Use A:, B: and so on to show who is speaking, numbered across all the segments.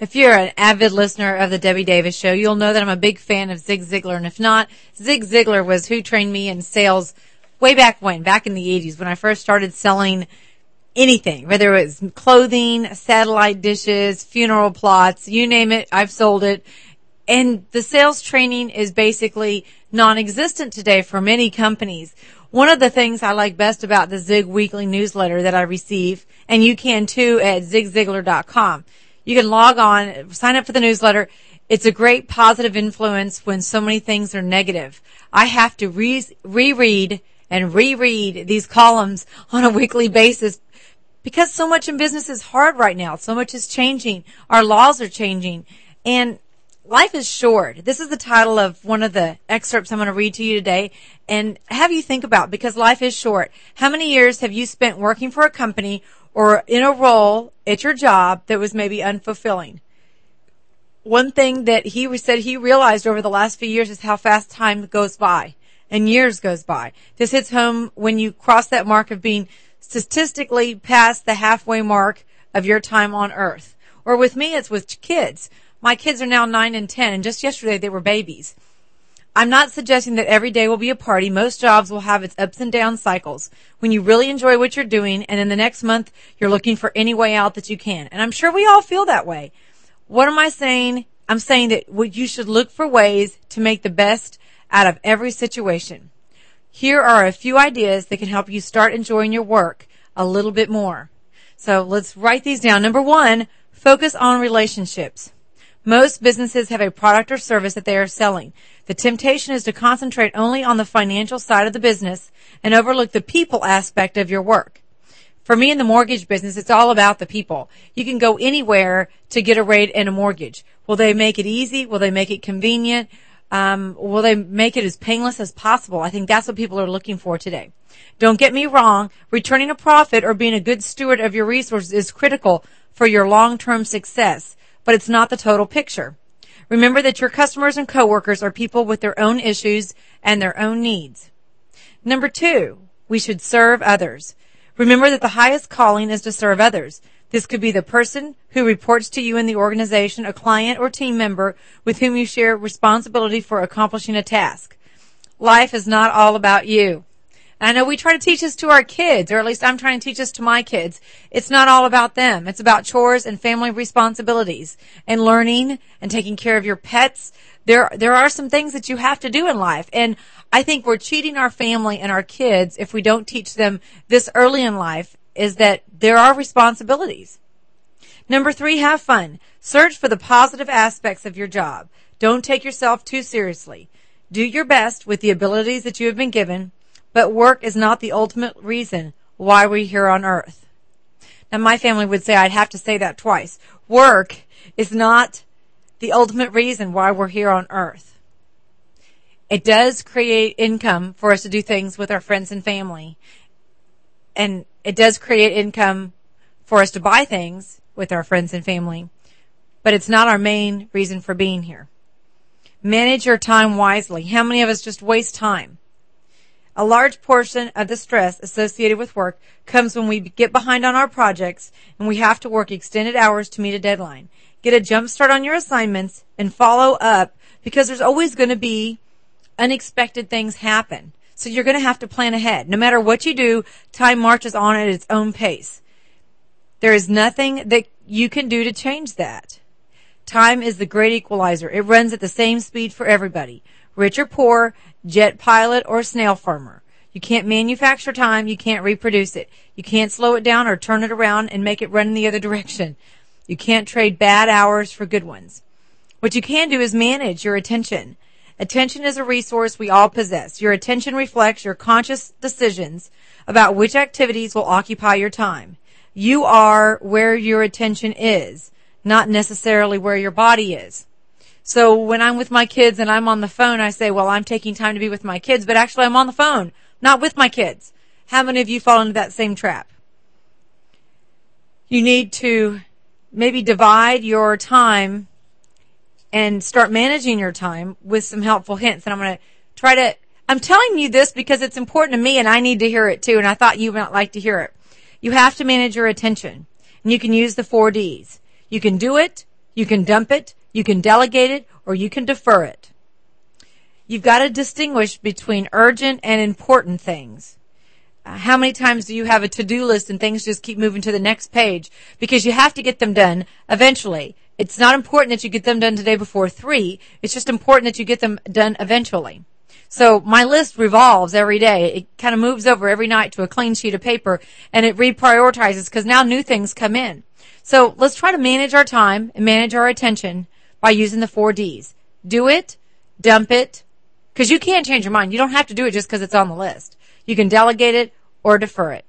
A: If you're an avid listener of the Debbie Davis show, you'll know that I'm a big fan of Zig Ziglar. And if not, Zig Ziglar was who trained me in sales way back when, back in the 80s when I first started selling anything, whether it was clothing, satellite dishes, funeral plots, you name it, I've sold it. And the sales training is basically non-existent today for many companies. One of the things I like best about the Zig weekly newsletter that I receive, and you can too at zigziglar.com. You can log on, sign up for the newsletter. It's a great positive influence when so many things are negative. I have to re- reread and reread these columns on a weekly basis because so much in business is hard right now. So much is changing. Our laws are changing and life is short. This is the title of one of the excerpts I'm going to read to you today and have you think about because life is short. How many years have you spent working for a company or in a role at your job that was maybe unfulfilling? One thing that he said he realized over the last few years is how fast time goes by and years goes by. This hits home when you cross that mark of being statistically past the halfway mark of your time on earth. Or with me, it's with kids. My kids are now nine and 10 and just yesterday they were babies. I'm not suggesting that every day will be a party. Most jobs will have its ups and down cycles when you really enjoy what you're doing and then the next month you're looking for any way out that you can. And I'm sure we all feel that way. What am I saying? I'm saying that you should look for ways to make the best out of every situation. Here are a few ideas that can help you start enjoying your work a little bit more. So let's write these down. Number one, focus on relationships. Most businesses have a product or service that they are selling. The temptation is to concentrate only on the financial side of the business and overlook the people aspect of your work. For me in the mortgage business, it's all about the people. You can go anywhere to get a rate and a mortgage. Will they make it easy? Will they make it convenient? Um, will they make it as painless as possible? I think that's what people are looking for today. Don't get me wrong. Returning a profit or being a good steward of your resources is critical for your long-term success, but it's not the total picture. Remember that your customers and coworkers are people with their own issues and their own needs. Number two, we should serve others. Remember that the highest calling is to serve others. This could be the person who reports to you in the organization, a client or team member with whom you share responsibility for accomplishing a task. Life is not all about you. I know we try to teach this to our kids, or at least I'm trying to teach this to my kids. It's not all about them. It's about chores and family responsibilities and learning and taking care of your pets. There, there are some things that you have to do in life. And I think we're cheating our family and our kids if we don't teach them this early in life is that there are responsibilities. Number three, have fun. Search for the positive aspects of your job. Don't take yourself too seriously. Do your best with the abilities that you have been given, but work is not the ultimate reason why we're here on earth. Now my family would say I'd have to say that twice. Work is not the ultimate reason why we're here on earth. It does create income for us to do things with our friends and family. And it does create income for us to buy things with our friends and family, but it's not our main reason for being here. Manage your time wisely. How many of us just waste time? A large portion of the stress associated with work comes when we get behind on our projects and we have to work extended hours to meet a deadline. Get a jump start on your assignments and follow up because there's always going to be unexpected things happen. So you're going to have to plan ahead. No matter what you do, time marches on at its own pace. There is nothing that you can do to change that. Time is the great equalizer. It runs at the same speed for everybody. Rich or poor, jet pilot or snail farmer. You can't manufacture time. You can't reproduce it. You can't slow it down or turn it around and make it run in the other direction. You can't trade bad hours for good ones. What you can do is manage your attention. Attention is a resource we all possess. Your attention reflects your conscious decisions about which activities will occupy your time. You are where your attention is, not necessarily where your body is. So when I'm with my kids and I'm on the phone, I say, well, I'm taking time to be with my kids, but actually I'm on the phone, not with my kids. How many of you fall into that same trap? You need to maybe divide your time and start managing your time with some helpful hints. And I'm going to try to, I'm telling you this because it's important to me and I need to hear it too. And I thought you might like to hear it. You have to manage your attention and you can use the four D's. You can do it, You can dump it, you can delegate it, or you can defer it. You've got to distinguish between urgent and important things. How many times do you have a to-do list and things just keep moving to the next page? Because you have to get them done eventually. It's not important that you get them done today before three. It's just important that you get them done eventually. So my list revolves every day. It kind of moves over every night to a clean sheet of paper and it reprioritizes because now new things come in. So let's try to manage our time and manage our attention by using the four D's. Do it, dump it, because you can't change your mind. You don't have to do it just because it's on the list. You can delegate it or defer it.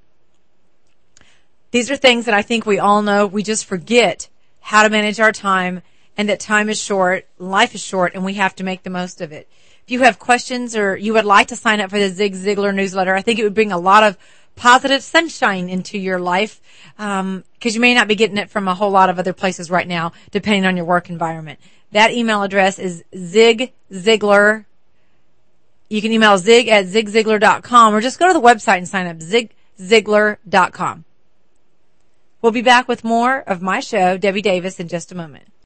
A: These are things that I think we all know. We just forget how to manage our time and that time is short, life is short, and we have to make the most of it. If you have questions or you would like to sign up for the Zig Ziglar newsletter, I think it would bring a lot of positive sunshine into your life because um, you may not be getting it from a whole lot of other places right now, depending on your work environment. That email address is Zig Ziglar. You can email zig at zigziglar.com or just go to the website and sign up, zigziglar.com. We'll be back with more of my show, Debbie Davis, in just a moment.